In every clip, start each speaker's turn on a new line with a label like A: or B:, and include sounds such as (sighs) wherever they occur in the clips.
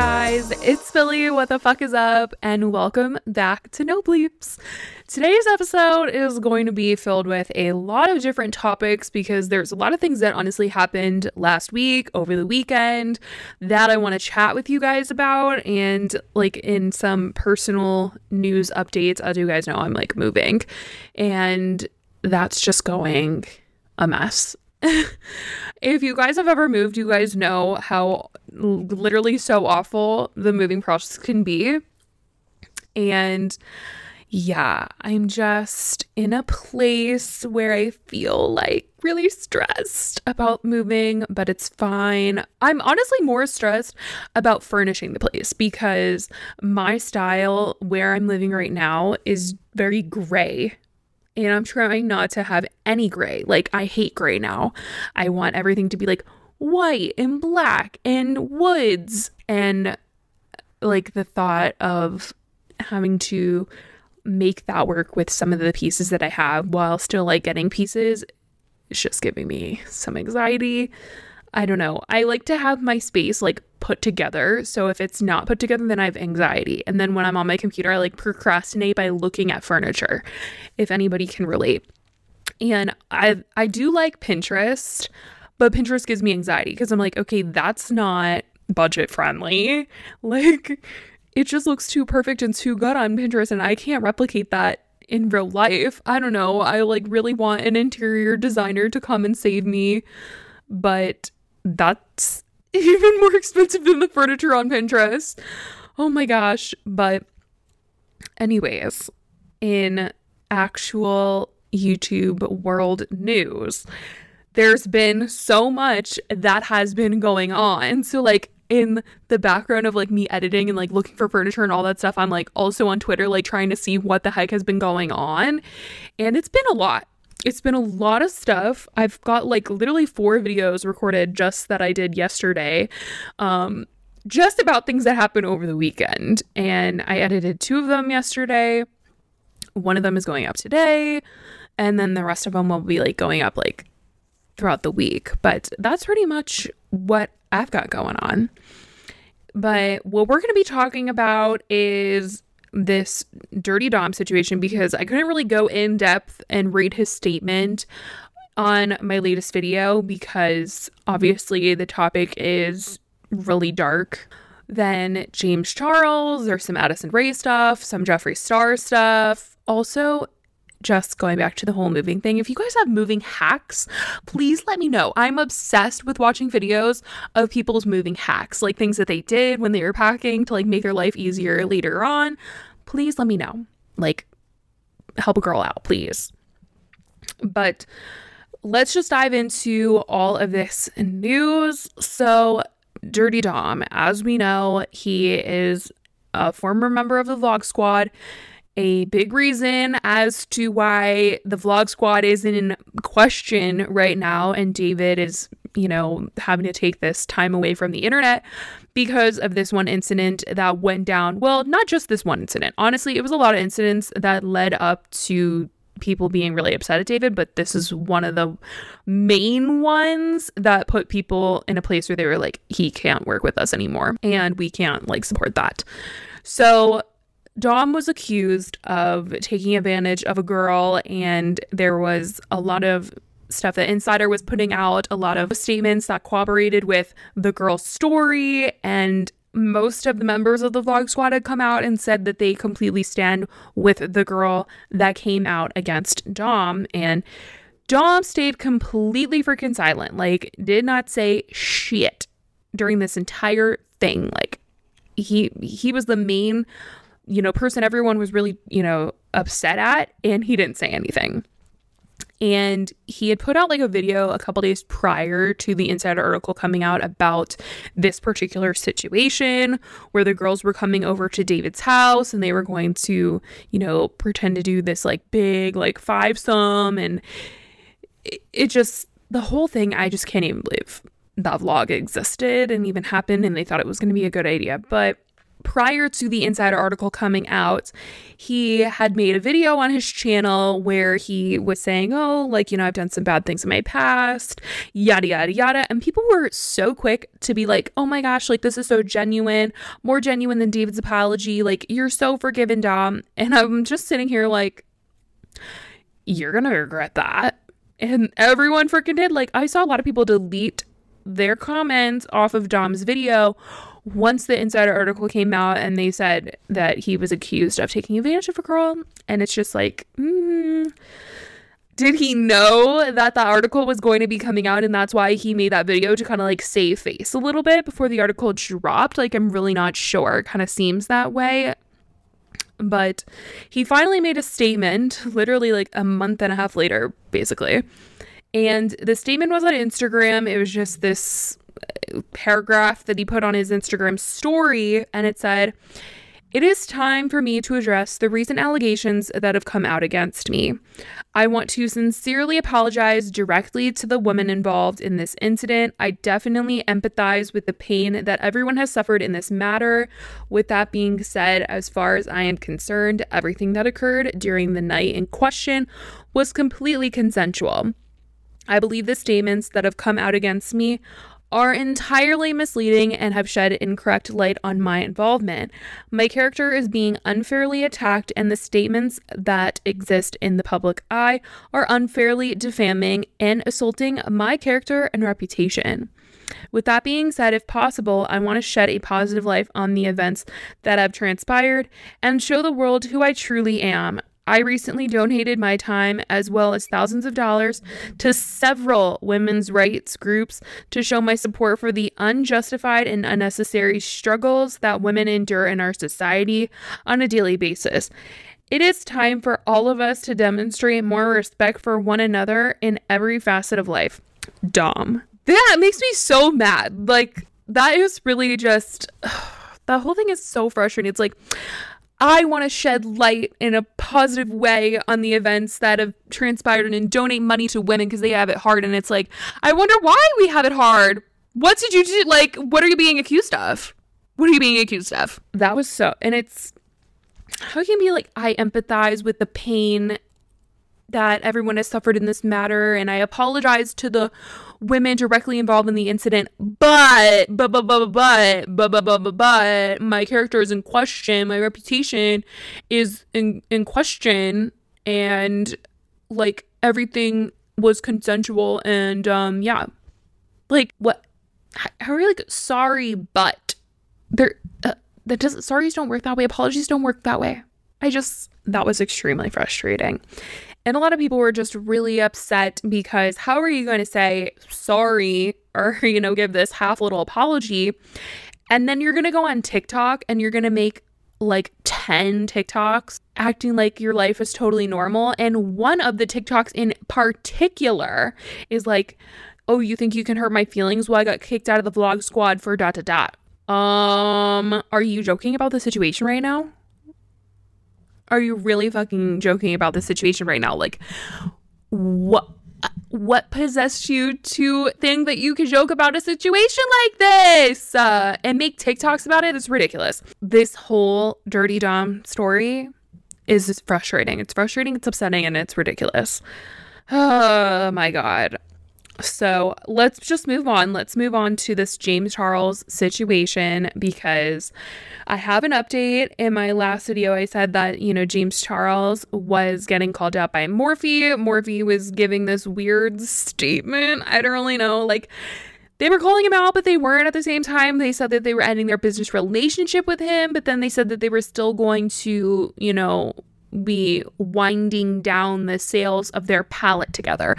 A: Guys, it's Billy. What the fuck is up? And welcome back to No Bleeps. Today's episode is going to be filled with a lot of different topics because there's a lot of things that honestly happened last week, over the weekend, that I want to chat with you guys about. And like in some personal news updates, as you guys know, I'm like moving, and that's just going a mess. (laughs) if you guys have ever moved, you guys know how literally so awful the moving process can be. And yeah, I'm just in a place where I feel like really stressed about moving, but it's fine. I'm honestly more stressed about furnishing the place because my style where I'm living right now is very gray and I'm trying not to have any gray. Like, I hate gray now. I want everything to be like white and black and woods. And like the thought of having to make that work with some of the pieces that I have while still like getting pieces is just giving me some anxiety. I don't know. I like to have my space like put together. So if it's not put together, then I have anxiety. And then when I'm on my computer, I like procrastinate by looking at furniture, if anybody can relate. And I I do like Pinterest, but Pinterest gives me anxiety because I'm like, okay, that's not budget friendly. (laughs) Like it just looks too perfect and too good on Pinterest and I can't replicate that in real life. I don't know. I like really want an interior designer to come and save me, but that's (laughs) even more expensive than the furniture on Pinterest. Oh my gosh. But, anyways, in actual YouTube world news, there's been so much that has been going on. So, like, in the background of like me editing and like looking for furniture and all that stuff, I'm like also on Twitter, like trying to see what the heck has been going on. And it's been a lot it's been a lot of stuff. I've got like literally four videos recorded just that I did yesterday. Um, just about things that happened over the weekend. And I edited two of them yesterday. One of them is going up today. And then the rest of them will be like going up like throughout the week. But that's pretty much what I've got going on. But what we're going to be talking about is this Durte Dom situation because I couldn't really go in depth and read his statement on my latest video because obviously the topic is really dark. Then James Charles, there's some Addison Rae stuff, some Jeffree Star stuff. Also, just going back to the whole moving thing, if you guys have moving hacks, please let me know. I'm obsessed with watching videos of people's moving hacks, like things that they did when they were packing to like make their life easier later on. Please let me know. Like help a girl out, please. But let's just dive into all of this news. So, Durte Dom, as we know, he is a former member of the Vlog Squad a big reason as to why the vlog squad is in question right now and David is, you know, having to take this time away from the internet because of this one incident that went down. Well, not just this one incident. Honestly, it was a lot of incidents that led up to people being really upset at David, but this is one of the main ones that put people in a place where they were like, he can't work with us anymore and we can't like support that. So Dom was accused of taking advantage of a girl, and there was a lot of stuff that Insider was putting out, a lot of statements that corroborated with the girl's story. And most of the members of the vlog squad had come out and said that they completely stand with the girl that came out against Dom. And Dom stayed completely freaking silent, like, did not say shit during this entire thing. Like, he he was the main you know, person everyone was really, you know, upset at, and he didn't say anything. And he had put out like a video a couple days prior to the insider article coming out about this particular situation where the girls were coming over to David's house and they were going to, you know, pretend to do this like big, like five some. And it, it just, the whole thing, I just can't even believe that vlog existed and even happened and they thought it was going to be a good idea. But prior to the insider article coming out, he had made a video on his channel where he was saying, Oh, like, you know, I've done some bad things in my past, yada, yada, yada. And people were so quick to be like, Oh my gosh, like, this is so genuine, more genuine than David's apology. Like, you're so forgiven, Dom. And I'm just sitting here like, You're gonna regret that. And everyone freaking did. Like, I saw a lot of people delete their comments off of Dom's video once the insider article came out and they said that he was accused of taking advantage of a girl. And it's just like, mm, did he know that the article was going to be coming out and that's why he made that video to kind of like save face a little bit before the article dropped? Like, I'm really not sure. It kind of seems that way. But he finally made a statement, literally like a month and a half later, basically. And the statement was on Instagram. It was just this paragraph that he put on his Instagram story, and it said, it is time for me to address the recent allegations that have come out against me. I want to sincerely apologize directly to the woman involved in this incident. I definitely empathize with the pain that everyone has suffered in this matter. With that being said, as far as I am concerned, everything that occurred during the night in question was completely consensual. I believe the statements that have come out against me are entirely misleading and have shed incorrect light on my involvement. My character is being unfairly attacked, and the statements that exist in the public eye are unfairly defaming and assaulting my character and reputation. With that being said, if possible, I want to shed a positive light on the events that have transpired and show the world who I truly am. I recently donated my time as well as thousands of dollars to several women's rights groups to show my support for the unjustified and unnecessary struggles that women endure in our society on a daily basis. It is time for all of us to demonstrate more respect for one another in every facet of life. Dom. That makes me so mad. Like, that is really just. (sighs) The whole thing is so frustrating. It's like, I want to shed light in a positive way on the events that have transpired and donate money to women because they have it hard. And it's like, I wonder why we have it hard. What did you do? Like, what are you being accused of? What are you being accused of? That was so, and it's how can be like, I empathize with the pain that everyone has suffered in this matter, and I apologize to the women directly involved in the incident, but but but but but but but but but, but my character is in question, my reputation is in in question, and like everything was consensual, and um yeah, like what? How are you like sorry, but there uh, that doesn't sorries don't work that way, apologies don't work that way. I just that was extremely frustrating. And a lot of people were just really upset because how are you going to say sorry or, (laughs) you know, give this half little apology? And then you're going to go on TikTok and you're going to make like 10 TikToks acting like your life is totally normal. And one of the TikToks in particular is like, oh, you think you can hurt my feelings? Well, I got kicked out of the vlog squad for dot dot dot. Um, are you joking about the situation right now? Are you really fucking joking about the situation right now? Like, what? What possessed you to think that you could joke about a situation like this uh, and make TikToks about it? It's ridiculous. This whole Durte Dom story is frustrating. It's frustrating, it's upsetting, and it's ridiculous. (sighs) Oh my God. So let's just move on. Let's move on to this James Charles situation because I have an update. In my last video, I said that, you know, James Charles was getting called out by Morphe. Morphe was giving this weird statement. I don't really know. Like, they were calling him out, but they weren't at the same time. They said that they were ending their business relationship with him, but then they said that they were still going to, you know, be winding down the sales of their palette together.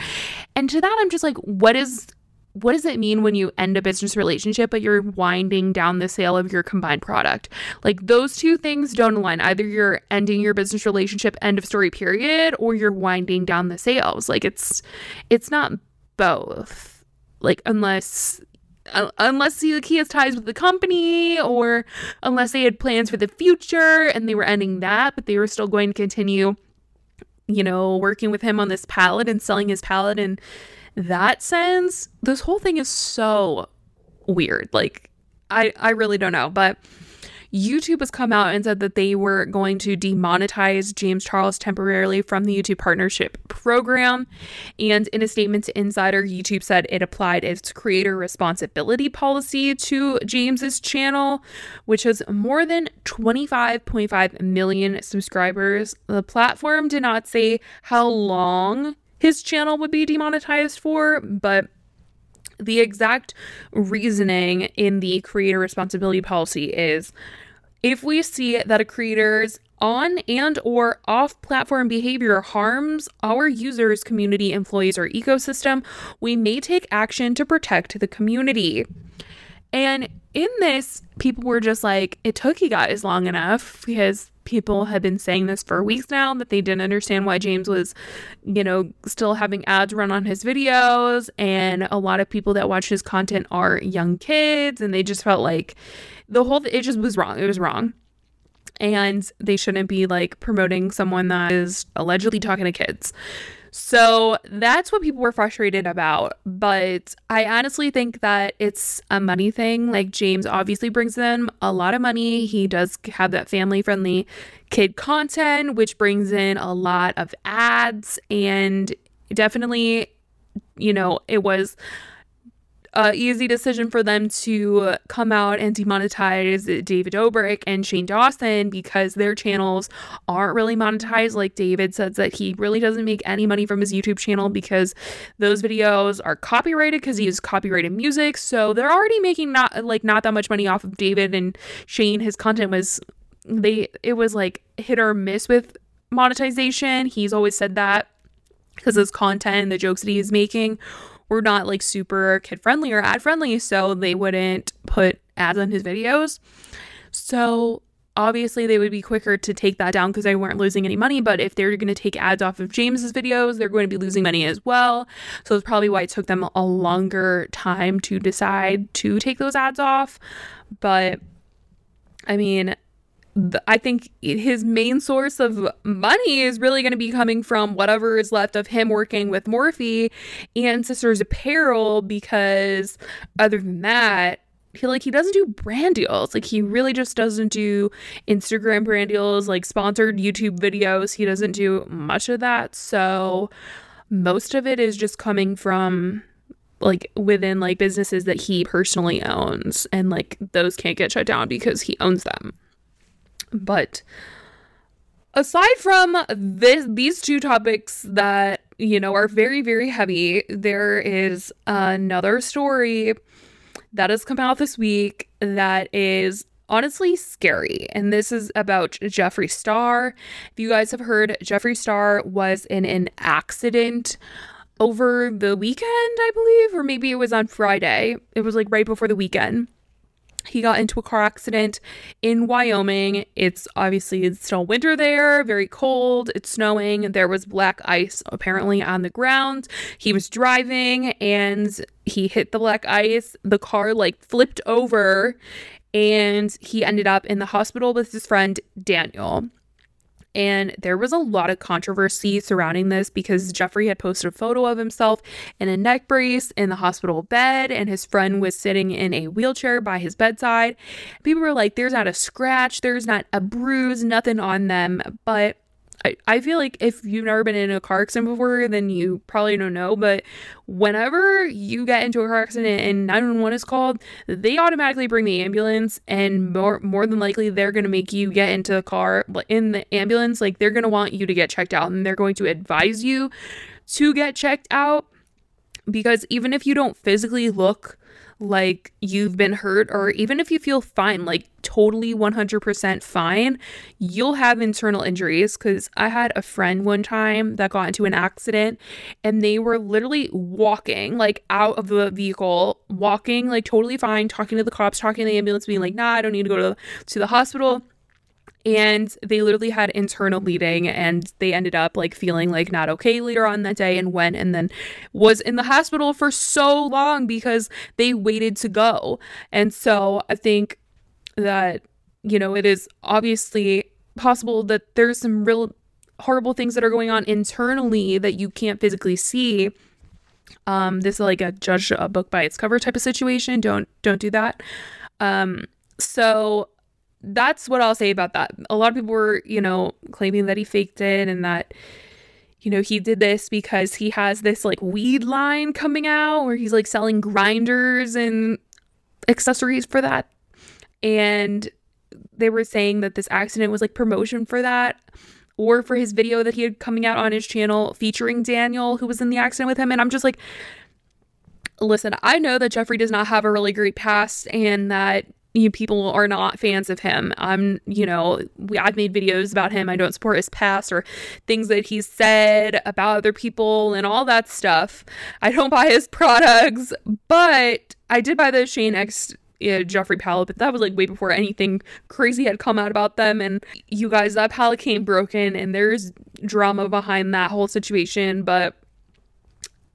A: And to that, I'm just like, what is what does it mean when you end a business relationship but you're winding down the sale of your combined product? Like those two things don't align. Either you're ending your business relationship end of story period or you're winding down the sales. Like it's it's not both. Like unless unless he, he has ties with the company or unless they had plans for the future and they were ending that, but they were still going to continue, you know, working with him on this palette and selling his palette in that sense. This whole thing is so weird. Like, I, I really don't know. But YouTube has come out and said that they were going to demonetize James Charles temporarily from the YouTube partnership program. And in a statement to Insider, YouTube said it applied its creator responsibility policy to James's channel, which has more than 25.5 million subscribers. The platform did not say how long his channel would be demonetized for, but the exact reasoning in the creator responsibility policy is if we see that a creator's on and or off platform behavior harms our users community employees or ecosystem we may take action to protect the community and in this people were just like it took you guys long enough because people have been saying this for weeks now that they didn't understand why James was, you know, still having ads run on his videos. And a lot of people that watch his content are young kids, and they just felt like the whole it just was wrong. It was wrong. And they shouldn't be like promoting someone that is allegedly talking to kids. So that's what people were frustrated about. But I honestly think that it's a money thing. Like, James obviously brings them a lot of money. He does have that family friendly kid content, which brings in a lot of ads. And definitely, you know, it was uh, easy decision for them to come out and demonetize David Dobrik and Shane Dawson because their channels aren't really monetized. Like David says that he really doesn't make any money from his YouTube channel because those videos are copyrighted because he uses copyrighted music. So they're already making not like not that much money off of David and Shane. His content was they it was like hit or miss with monetization. He's always said that because his content and the jokes that he's making were not like super kid friendly or ad friendly, so they wouldn't put ads on his videos. So obviously they would be quicker to take that down because they weren't losing any money but if they're going to take ads off of james's videos they're going to be losing money as well so it's probably why it took them a longer time to decide to take those ads off but i mean I think his main source of money is really going to be coming from whatever is left of him working with Morphe and Sisters Apparel because other than that, he like he doesn't do brand deals. Like he really just doesn't do Instagram brand deals, like sponsored YouTube videos. He doesn't do much of that. So most of it is just coming from like within like businesses that he personally owns and like those can't get shut down because he owns them. But aside from this these two topics that you know are very very heavy there is another story that has come out this week that is honestly scary. And this is about Jeffree Star. If you guys have heard Jeffree Star was in an accident over the weekend i believe or maybe it was on friday. It was like right before the weekend he got into a car accident in Wyoming. It's obviously it's still winter there, very cold, it's snowing. There was black ice apparently on the ground. He was driving and he hit the black ice. The car like flipped over and he ended up in the hospital with his friend Daniel. And there was a lot of controversy surrounding this because Jeffree had posted a photo of himself in a neck brace in the hospital bed, and his friend was sitting in a wheelchair by his bedside. People were like, There's not a scratch, there's not a bruise, nothing on them. But I, I feel like if you've never been in a car accident before, then you probably don't know. But whenever you get into a car accident and 911 is called, they automatically bring the ambulance, and more more than likely they're gonna make you get into the car in the ambulance. Like they're gonna want you to get checked out, and they're going to advise you to get checked out because even if you don't physically look like you've been hurt, or even if you feel fine, like totally 100% fine, you'll have internal injuries. Because I had a friend one time that got into an accident and they were literally walking like out of the vehicle, walking like totally fine, talking to the cops, talking to the ambulance, being like, nah, I don't need to go to, to the hospital and they literally had internal bleeding and they ended up like feeling like not okay later on that day and went and then was in the hospital for so long because they waited to go. And so i think that you know it is obviously possible that there's some real horrible things that are going on internally that you can't physically see. Um this is like a judge a book by its cover type of situation. Don't don't do that. Um so that's what I'll say about that. A lot of people were, you know, claiming that he faked it and that, you know, he did this because he has this like weed line coming out where he's like selling grinders and accessories for that. And they were saying that this accident was like promotion for that or for his video that he had coming out on his channel featuring Daniel, who was in the accident with him. And I'm just like, listen, I know that Jeffree does not have a really great past and that you people are not fans of him. I'm, you know, we, I've made videos about him. I don't support his past or things that he's said about other people and all that stuff. I don't buy his (laughs) products, but I did buy the Shane X uh, Jeffree palette, but that was like way before anything crazy had come out about them. And you guys, that palette came broken, and there's drama behind that whole situation. But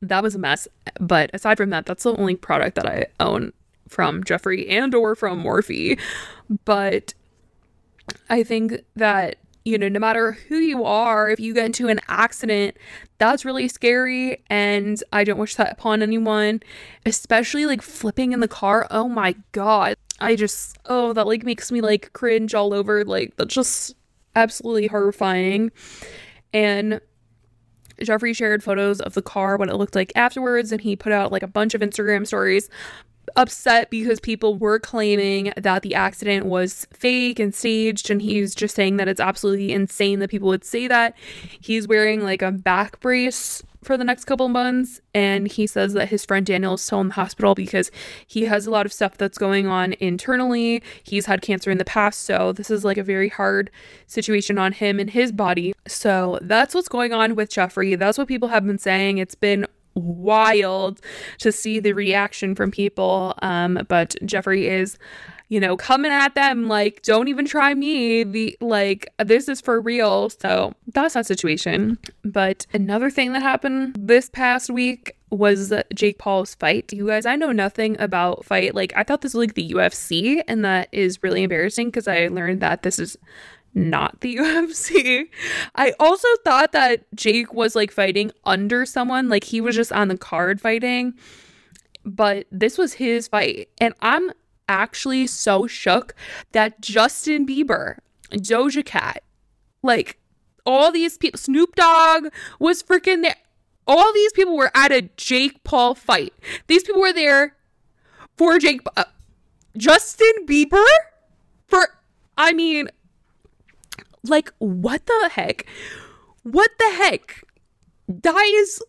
A: that was a mess. But aside from that, that's the only product that I own from Jeffree and or from Morphe. But I think that you know, no matter who you are, if you get into an accident, that's really scary. And I don't wish that upon anyone, especially like flipping in the car. Oh my God. I just, oh, that like makes me like cringe all over. Like, that's just absolutely horrifying. And Jeffree shared photos of the car, what it looked like afterwards, and he put out like a bunch of Instagram stories upset because people were claiming that the accident was fake and staged and he's just saying that it's absolutely insane that people would say that. He's wearing like a back brace for the next couple months and he says that his friend Daniel is still in the hospital because he has a lot of stuff that's going on internally. He's had cancer in the past so this is like a very hard situation on him and his body. So that's what's going on with Jeffree. that's what people have been saying. It's been wild to see the reaction from people. Um, but Jeffree is, you know, coming at them like, don't even try me. The like, this is for real. So that's that situation. But another thing that happened this past week was Jake Paul's fight. You guys, I know nothing about fight. Like, I thought this was like the UFC, and that is really embarrassing because I learned that this is not the (laughs) UFC. I also thought that Jake was like fighting under someone, like he was just on the card fighting, but this was his fight. And I'm actually so shook that Justin Bieber, Doja Cat, like all these people, Snoop Dogg was freaking there. All these people were at a Jake Paul fight. These people were there for Jake. Uh, Justin Bieber? For, I mean, like, what the heck? What the heck? That is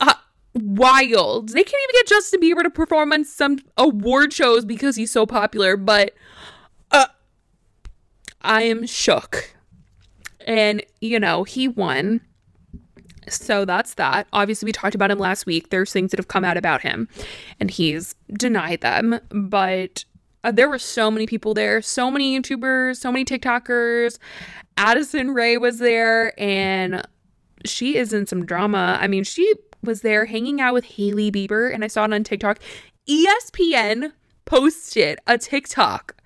A: uh, wild. They can't even get Justin Bieber to perform on some award shows because he's so popular, but uh, I am shook. And, you know, he won. So that's that. Obviously, we talked about him last week. There's things that have come out about him, and he's denied them. But uh, there were so many people there, so many YouTubers, so many TikTokers. Addison Rae was there, and she is in some drama. I mean, she was there hanging out with Hailey Bieber, and I saw it on TikTok. ESPN posted a TikTok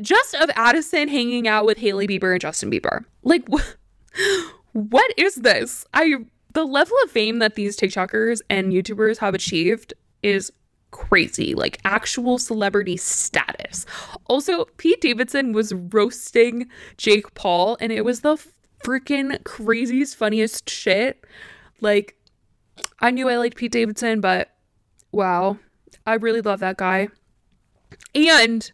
A: just of Addison hanging out with Hailey Bieber and Justin Bieber. Like, wh- what is this? I the level of fame that these TikTokers and YouTubers have achieved is crazy, like actual celebrity status. Also, Pete Davidson was roasting Jake Paul, and it was the freaking craziest, funniest shit. Like, I knew I liked Pete Davidson, but wow, I really love that guy. And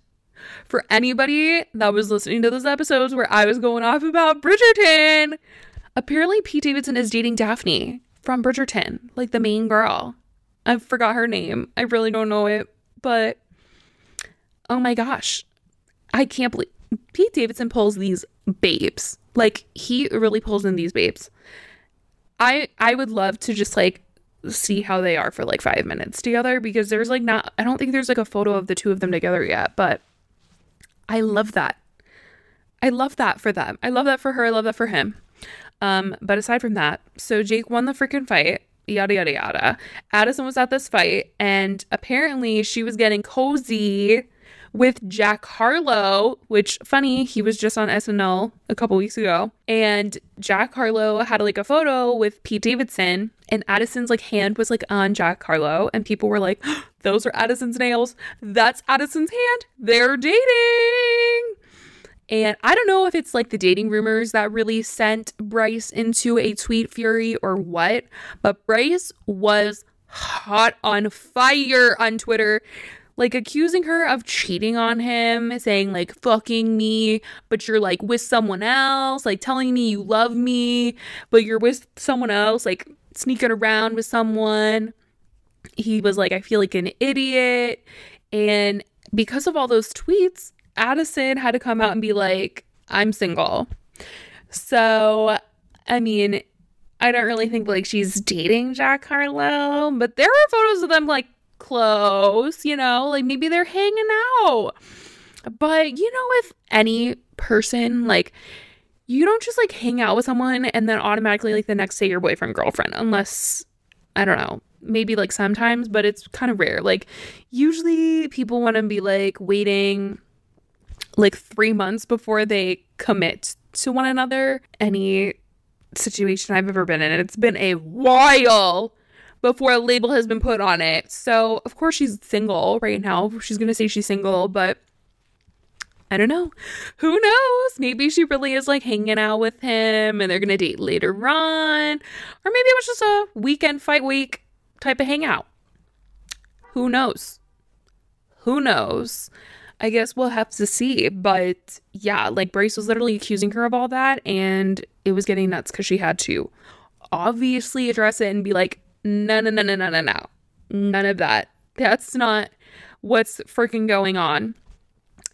A: for anybody that was listening to those episodes where I was going off about Bridgerton, apparently Pete Davidson is dating Daphne from Bridgerton, like the main girl. I forgot her name. I really don't know it, but oh my gosh. I can't believe Pete Davidson pulls these babes. Like he really pulls in these babes. I I would love to just like see how they are for like 5 minutes together because there's like not I don't think there's like a photo of the two of them together yet, but I love that. I love that for them. I love that for her. I love that for him. Um, but aside from that, so Jake won the freaking fight yada yada yada. Addison was at this fight, and apparently she was getting cozy with Jack Harlow, which funny, he was just on SNL a couple weeks ago. And Jack Harlow had like a photo with Pete Davidson, and Addison's like hand was like on Jack Harlow, and people were like, (gasps) those are Addison's nails. That's Addison's hand. They're dating. And I don't know if it's like the dating rumors that really sent Bryce into a tweet fury or what, but Bryce was hot on fire on Twitter like accusing her of cheating on him, saying like fucking me, but you're like with someone else, like telling me you love me, but you're with someone else, like sneaking around with someone. He was like, I feel like an idiot. And because of all those tweets, Addison had to come out and be like, I'm single. So, I mean, I don't really think like she's dating Jack Harlow, but there are photos of them like close, you know, like maybe they're hanging out. But you know, if any person, like you don't just like hang out with someone and then automatically like the next day your boyfriend girlfriend unless I don't know, maybe like sometimes, but it's kind of rare. Like usually people want to be like waiting like 3 months before they commit to one another. Any situation I've ever been in, and it's been a while before a label has been put on it. So, of course, she's single right now. She's going to say she's single, but I don't know. Who knows? Maybe she really is like hanging out with him and they're going to date later on. Or maybe it was just a weekend fight week type of hangout. Who knows? Who knows? I guess we'll have to see. But yeah, like Bryce was literally accusing her of all that and it was getting nuts because she had to obviously address it and be like, no, no, no, no, no, no, no. None of that. That's not what's freaking going on.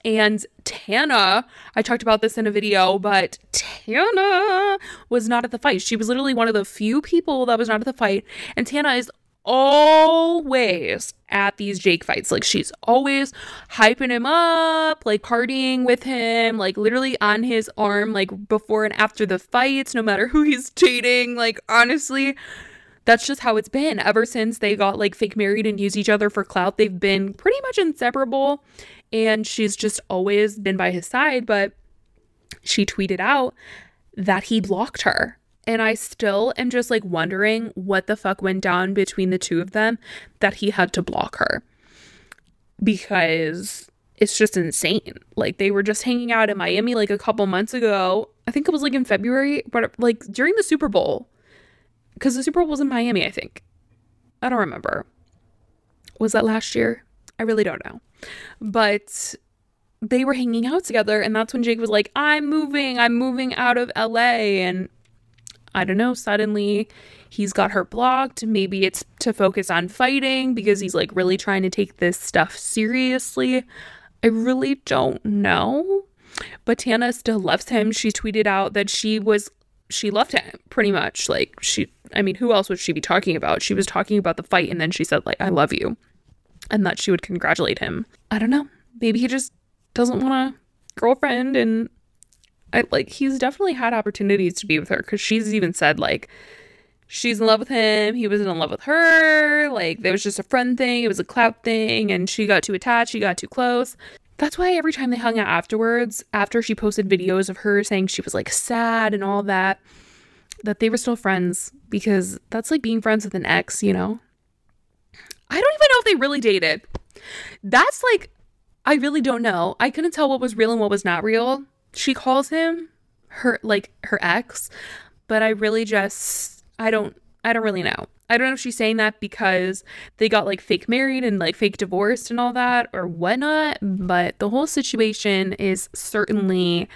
A: And Tana, I talked about this in a video, but Tana was not at the fight. She was literally one of the few people that was not at the fight. And Tana is always at these Jake fights. Like she's always hyping him up, like partying with him, like literally on his arm, like before and after the fights, no matter who he's dating. Like honestly, that's just how it's been ever since they got like fake married and used each other for clout. They've been pretty much inseparable, and she's just always been by his side. But she tweeted out that he blocked her. And I still am just like wondering what the fuck went down between the two of them that he had to block her. Because it's just insane. Like they were just hanging out in Miami like a couple months ago. I think it was like in February, but like during the Super Bowl because the Super Bowl was in Miami, I think. I don't remember. Was that last year? I really don't know. But they were hanging out together, and that's when Jake was like, I'm moving, I'm moving out of LA. And I don't know, suddenly he's got her blocked. Maybe it's to focus on fighting because he's like really trying to take this stuff seriously. I really don't know. But Tana still loves him. She tweeted out that she was she loved him pretty much. Like she I mean, who else would she be talking about? She was talking about the fight and then she said like I love you and that she would congratulate him. I don't know. Maybe he just doesn't want a girlfriend and I like he's definitely had opportunities to be with her cuz she's even said like she's in love with him, he wasn't in love with her, like there was just a friend thing, it was a clout thing and she got too attached, she got too close. That's why every time they hung out afterwards, after she posted videos of her saying she was like sad and all that, that they were still friends because that's like being friends with an ex, you know? I don't even know if they really dated. That's like, I really don't know. I couldn't tell what was real and what was not real. She calls him her, like, her ex, but I really just, I don't, I don't really know. I don't know if she's saying that because they got like fake married and like fake divorced and all that or whatnot, but the whole situation is certainly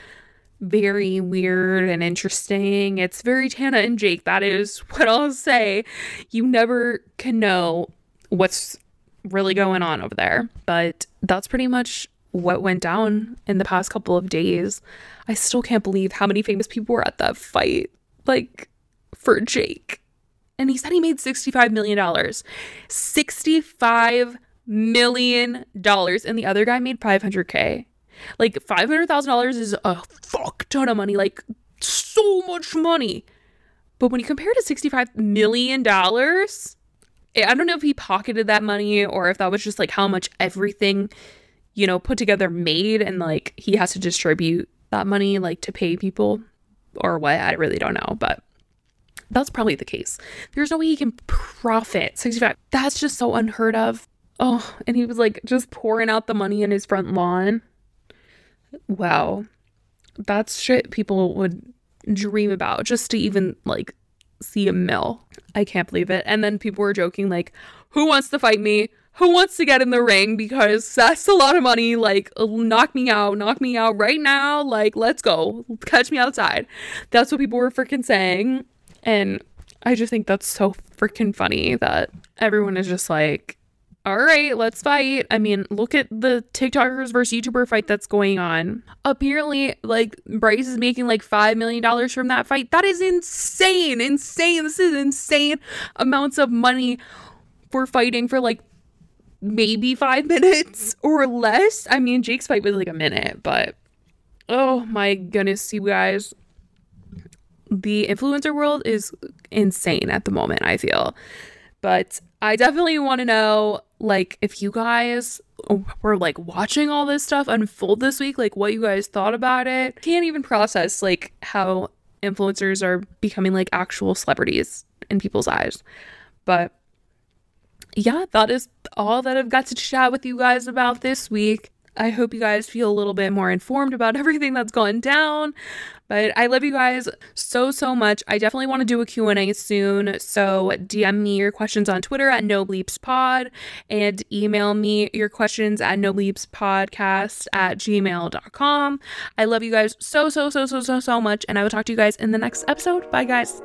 A: very weird and interesting. It's very Tana and Jake. That is (laughs) what I'll say. You never can know what's really going on over there, but that's pretty much what went down in the past couple of days. I still can't believe how many famous people were at that fight. Like, for Jake and he said he made $65 million. $65 million. And the other guy made 500K. Like, $500,000 is a fuck ton of money. Like, so much money. But when you compare to $65 million, I don't know if he pocketed that money or if that was just like how much everything, you know, put together made and like he has to distribute that money like to pay people or what. I really don't know. But that's probably the case. There's no way he can profit 65. That's just so unheard of. Oh, and he was like just pouring out the money in his front lawn. Wow. that's shit people would dream about just to even like see a mill. I can't believe it. And then people were joking, like, who wants to fight me? Who wants to get in the ring? Because that's a lot of money. Like, knock me out, knock me out right now. Like, let's go. Catch me outside. That's what people were freaking saying. And I just think that's so freaking funny that everyone is just like, all right, let's fight. I mean, look at the TikTokers versus YouTuber fight that's going on. Apparently, like Bryce is making like $5 million from that fight. That is insane. Insane. This is insane amounts of money for fighting for like maybe five minutes (laughs) or less. I mean, Jake's fight was like a minute, but oh my goodness, you guys. The influencer world is insane at the moment, I feel. But I definitely want to know like if you guys were like watching all this stuff unfold this week, like what you guys thought about it. Can't even process like how influencers are becoming like actual celebrities in people's eyes. But yeah, that is all that I've got to chat with you guys about this week. I hope you guys feel a little bit more informed about (laughs) everything that's gone down. But I love you guys so so much. I definitely want to do a Q&A soon. So DM me your questions on Twitter at nobleepspod and email me your questions at nobleepspodcast at gmail.com. I love you guys so so so so so so much and I will talk to you guys in the next episode. Bye guys.